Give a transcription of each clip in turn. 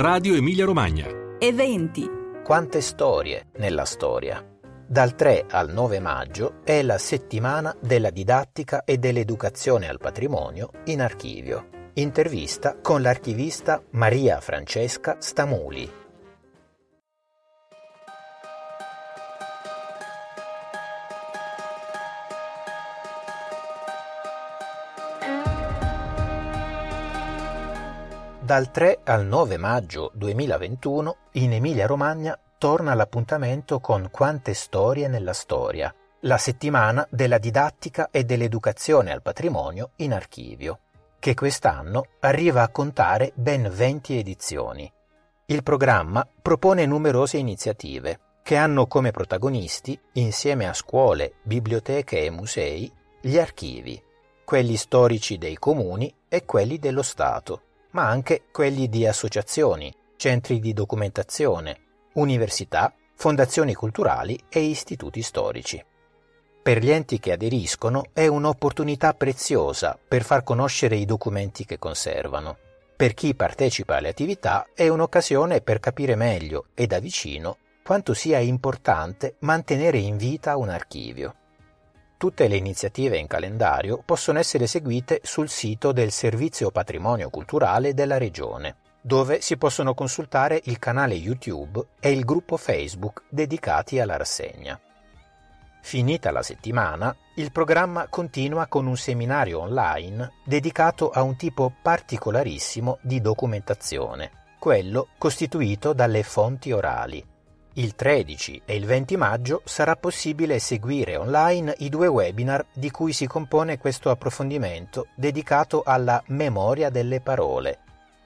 Radio Emilia Romagna. Eventi. Quante storie nella storia. Dal 3 al 9 maggio è la settimana della didattica e dell'educazione al patrimonio in archivio. Intervista con l'archivista Maria Francesca Stamuli. Dal 3 al 9 maggio 2021 in Emilia-Romagna torna l'appuntamento con Quante storie nella storia, la settimana della didattica e dell'educazione al patrimonio in archivio, che quest'anno arriva a contare ben 20 edizioni. Il programma propone numerose iniziative che hanno come protagonisti, insieme a scuole, biblioteche e musei, gli archivi, quelli storici dei comuni e quelli dello Stato ma anche quelli di associazioni, centri di documentazione, università, fondazioni culturali e istituti storici. Per gli enti che aderiscono è un'opportunità preziosa per far conoscere i documenti che conservano. Per chi partecipa alle attività è un'occasione per capire meglio e da vicino quanto sia importante mantenere in vita un archivio. Tutte le iniziative in calendario possono essere seguite sul sito del Servizio Patrimonio Culturale della Regione, dove si possono consultare il canale YouTube e il gruppo Facebook dedicati alla rassegna. Finita la settimana, il programma continua con un seminario online dedicato a un tipo particolarissimo di documentazione, quello costituito dalle fonti orali, il 13 e il 20 maggio sarà possibile seguire online i due webinar di cui si compone questo approfondimento dedicato alla memoria delle parole.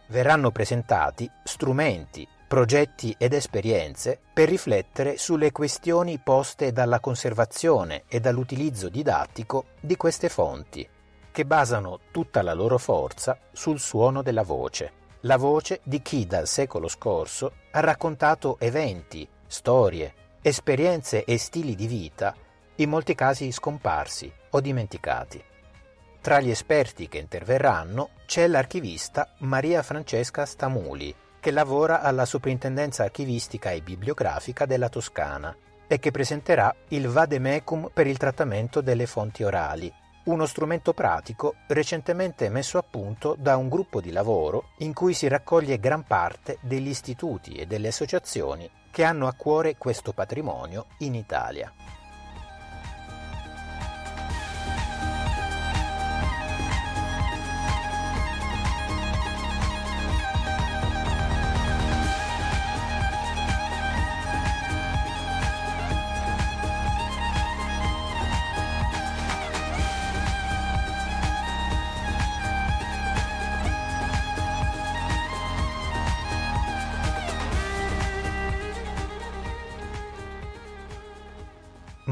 Verranno presentati strumenti, progetti ed esperienze per riflettere sulle questioni poste dalla conservazione e dall'utilizzo didattico di queste fonti, che basano tutta la loro forza sul suono della voce la voce di chi dal secolo scorso ha raccontato eventi, storie, esperienze e stili di vita, in molti casi scomparsi o dimenticati. Tra gli esperti che interverranno c'è l'archivista Maria Francesca Stamuli, che lavora alla Soprintendenza Archivistica e Bibliografica della Toscana e che presenterà il Vademecum per il trattamento delle fonti orali, uno strumento pratico recentemente messo a punto da un gruppo di lavoro in cui si raccoglie gran parte degli istituti e delle associazioni che hanno a cuore questo patrimonio in Italia.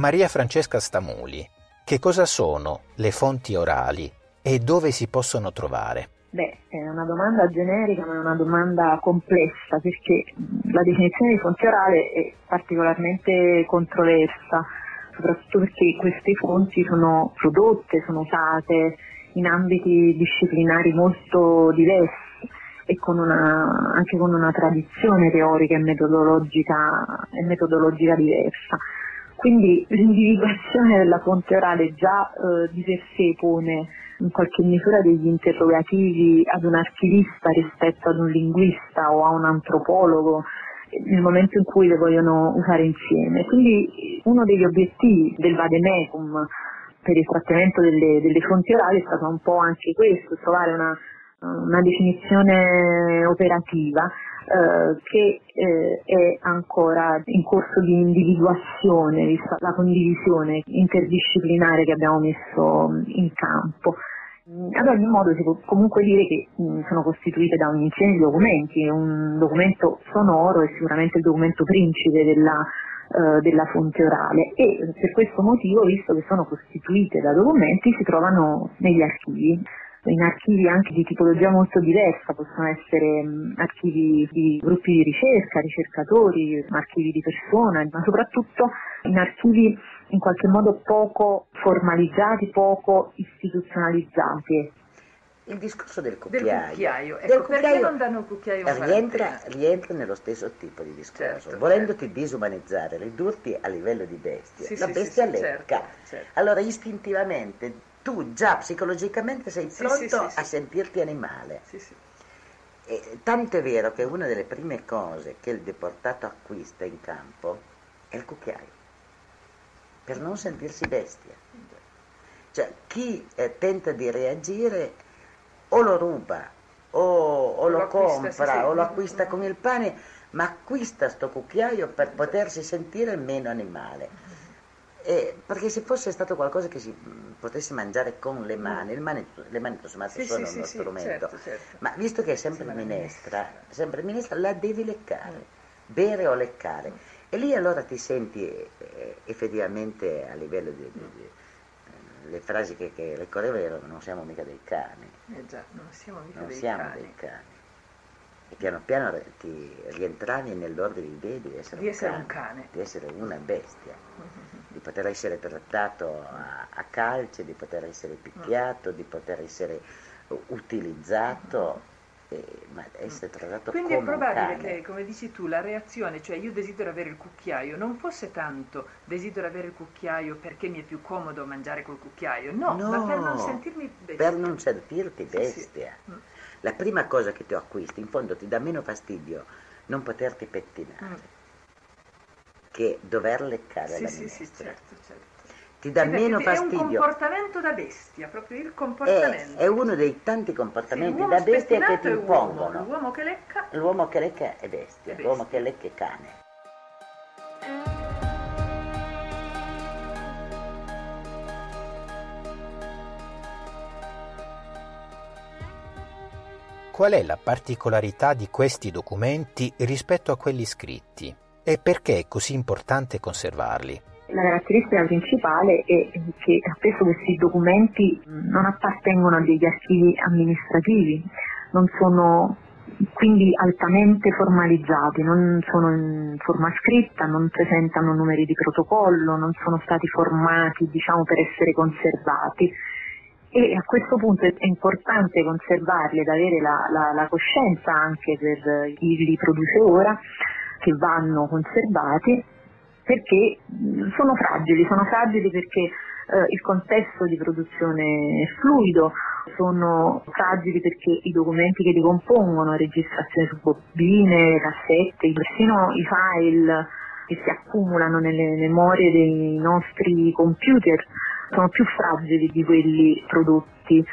Maria Francesca Stamuli, che cosa sono le fonti orali e dove si possono trovare? Beh, è una domanda generica ma è una domanda complessa perché la definizione di fonte orale è particolarmente controversa, soprattutto perché queste fonti sono prodotte, sono usate in ambiti disciplinari molto diversi e con una, anche con una tradizione teorica e metodologica, e metodologica diversa. Quindi l'individuazione della fonte orale già eh, di per sé pone in qualche misura degli interrogativi ad un archivista rispetto ad un linguista o a un antropologo nel momento in cui le vogliono usare insieme. Quindi uno degli obiettivi del Vademecum per il trattamento delle, delle fonti orali è stato un po' anche questo, trovare una, una definizione operativa eh, che eh, è ancora in corso di individuazione, vista la condivisione interdisciplinare che abbiamo messo in campo. Ad ogni modo si può comunque dire che sono costituite da un insieme di documenti, un documento sonoro è sicuramente il documento principe della, uh, della fonte orale e per questo motivo, visto che sono costituite da documenti, si trovano negli archivi in archivi anche di tipologia molto diversa, possono essere mh, archivi di gruppi di ricerca, ricercatori, archivi di persona, ma soprattutto in archivi in qualche modo poco formalizzati, poco istituzionalizzati. il discorso del cucchiaio. Del cucchiaio, ecco, del cucchiaio perché non danno il cucchiaio rientra, rientra, nello stesso tipo di discorso, certo, volendoti certo. disumanizzare, ridurti a livello di bestia, sì, la sì, bestia sì, lecca. Certo, certo. Allora istintivamente tu già psicologicamente sei pronto a sentirti animale. Tanto è vero che una delle prime cose che il deportato acquista in campo è il cucchiaio, per non sentirsi bestia. Cioè, chi eh, tenta di reagire o lo ruba o, o lo, lo compra sì, o lo acquista con il pane, ma acquista sto cucchiaio per potersi sentire meno animale. Eh, perché se fosse stato qualcosa che si potesse mangiare con le mani, le mani, le mani sì, sono sì, uno sì, strumento, certo, certo. ma visto che è sempre minestra, sempre minestra, la devi leccare, mm. bere o leccare. E lì allora ti senti eh, effettivamente a livello di, di, di le frasi che, che le correvano erano non siamo mica dei cani. Eh già, non siamo mica non dei, siamo cani. dei cani. E piano piano ti rientravi nell'ordine di idee di essere, di un, essere cane, un, cane, di essere una bestia, mm-hmm. Di poter essere trattato a, a calce, di poter essere picchiato, di poter essere utilizzato eh, ma essere trattato Quindi come è probabile che, come dici tu, la reazione, cioè io desidero avere il cucchiaio, non fosse tanto desidero avere il cucchiaio perché mi è più comodo mangiare col cucchiaio, no, no ma per non sentirmi bestia. Per non sentirti bestia. Sì, sì. Mm. La prima cosa che ti acquisti, in fondo ti dà meno fastidio non poterti pettinare mm. Che dover leccare sì, la sì, minestra. Sì, certo, certo ti dà meno fastidio. È un comportamento da bestia, proprio il comportamento. È, è uno dei tanti comportamenti sì, da bestia che ti impongono. L'uomo che lecca. L'uomo che lecca è bestia, è bestia. l'uomo che lecca è cane. Qual è la particolarità di questi documenti rispetto a quelli scritti e perché è così importante conservarli? La caratteristica principale è che spesso questi documenti non appartengono a degli archivi amministrativi, non sono quindi altamente formalizzati, non sono in forma scritta, non presentano numeri di protocollo, non sono stati formati diciamo, per essere conservati e a questo punto è importante conservarli ed avere la, la, la coscienza anche per chi li produce ora che vanno conservati perché sono fragili, sono fragili perché eh, il contesto di produzione è fluido, sono fragili perché i documenti che li compongono, registrazioni su bobine, cassette, persino i file che si accumulano nelle memorie dei nostri computer sono più fragili di quelli prodotti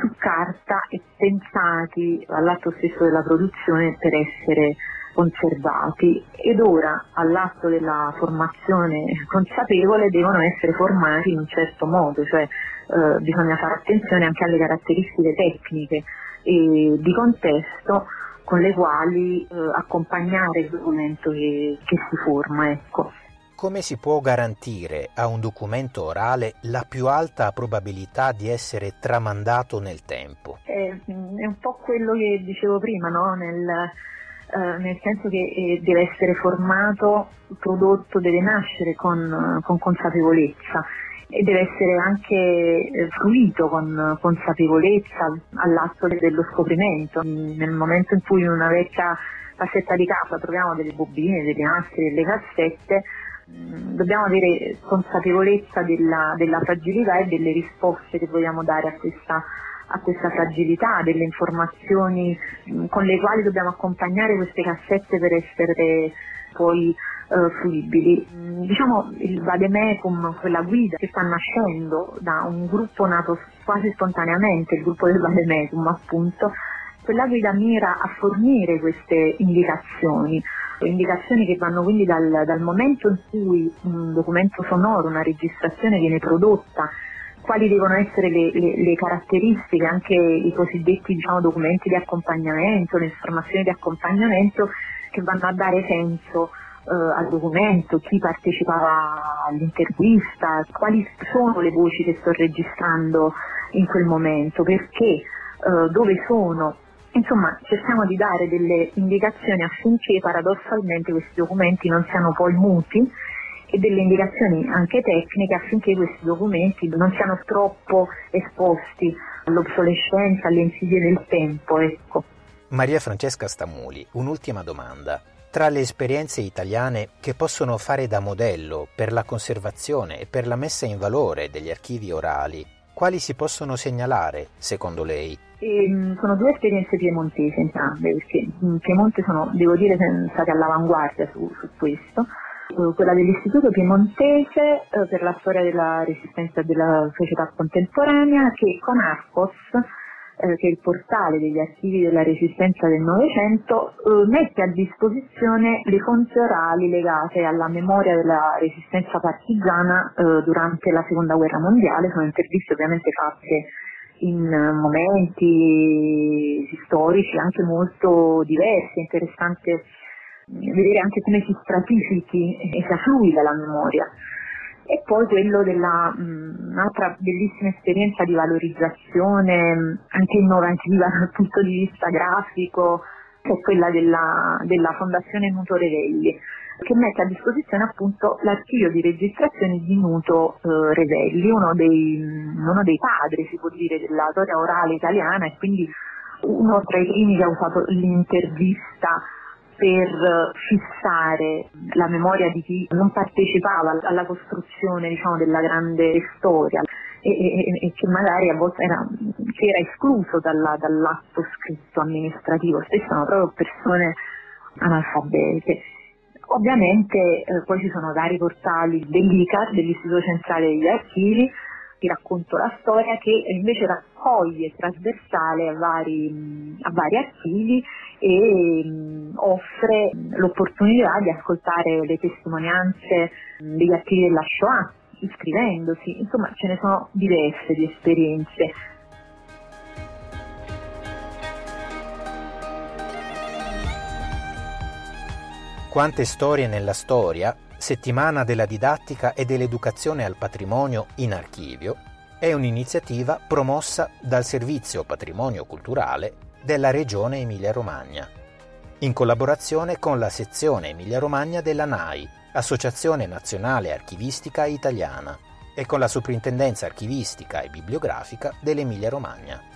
su carta e pensati all'atto stesso della produzione per essere conservati ed ora all'atto della formazione consapevole devono essere formati in un certo modo, cioè eh, bisogna fare attenzione anche alle caratteristiche tecniche e di contesto con le quali eh, accompagnare il documento che, che si forma. Ecco. Come si può garantire a un documento orale la più alta probabilità di essere tramandato nel tempo? È, è un po' quello che dicevo prima, no? nel, eh, nel senso che eh, deve essere formato, prodotto, deve nascere con, con consapevolezza e deve essere anche eh, fruito con consapevolezza all'atto dello scoprimento. Nel momento in cui in una vecchia cassetta di casa troviamo delle bobine, delle nastri, delle cassette, mm, dobbiamo avere consapevolezza della, della, fragilità e delle risposte che vogliamo dare a questa a questa fragilità delle informazioni mm, con le quali dobbiamo accompagnare queste cassette per essere poi eh, fruibili. Mm, diciamo il Vademecum, quella guida che sta nascendo da un gruppo nato quasi spontaneamente, il gruppo del Vademecum appunto, quella guida mira a fornire queste indicazioni, indicazioni che vanno quindi dal, dal momento in cui un documento sonoro, una registrazione viene prodotta quali devono essere le, le, le caratteristiche, anche i cosiddetti diciamo, documenti di accompagnamento, le informazioni di accompagnamento che vanno a dare senso eh, al documento, chi partecipava all'intervista, quali sono le voci che sto registrando in quel momento, perché, eh, dove sono. Insomma, cerchiamo di dare delle indicazioni affinché paradossalmente questi documenti non siano poi muti e delle indicazioni anche tecniche affinché questi documenti non siano troppo esposti all'obsolescenza, alle insidie del tempo. Ecco. Maria Francesca Stamuli, un'ultima domanda. Tra le esperienze italiane che possono fare da modello per la conservazione e per la messa in valore degli archivi orali, quali si possono segnalare, secondo lei? E, sono due esperienze piemontesi entrambe, perché in Piemonte sono, devo dire, state all'avanguardia su, su questo quella dell'Istituto Piemontese eh, per la storia della resistenza della società contemporanea che con Arcos eh, che è il portale degli archivi della resistenza del Novecento, eh, mette a disposizione le fonti orali legate alla memoria della resistenza partigiana durante la seconda guerra mondiale, sono interviste ovviamente fatte in momenti storici anche molto diversi, interessante vedere anche come si stratifichi e si fluida la memoria. E poi quello della mh, un'altra bellissima esperienza di valorizzazione anche innovativa dal punto di vista grafico è quella della, della Fondazione Nuto Revelli che mette a disposizione appunto l'archivio di registrazioni di Nuto eh, Revelli, uno dei, uno dei padri si può dire della storia orale italiana e quindi uno tra i primi che ha usato l'intervista per fissare la memoria di chi non partecipava alla costruzione diciamo, della grande storia e, e, e, che magari a volte era, era escluso dalla, dall'atto scritto amministrativo, spesso erano proprio persone analfabete. Ovviamente eh, poi ci sono vari portali dell'ICAR, dell'Istituto Centrale degli Archivi, ti racconto la storia che invece raccoglie trasversale a vari, a vari archivi e offre l'opportunità di ascoltare le testimonianze degli archivi della Shoah iscrivendosi, insomma ce ne sono diverse di esperienze. Quante storie nella storia Settimana della didattica e dell'educazione al patrimonio in archivio è un'iniziativa promossa dal Servizio Patrimonio Culturale della Regione Emilia-Romagna, in collaborazione con la sezione Emilia-Romagna della NAI, Associazione Nazionale Archivistica Italiana, e con la Soprintendenza Archivistica e Bibliografica dell'Emilia-Romagna.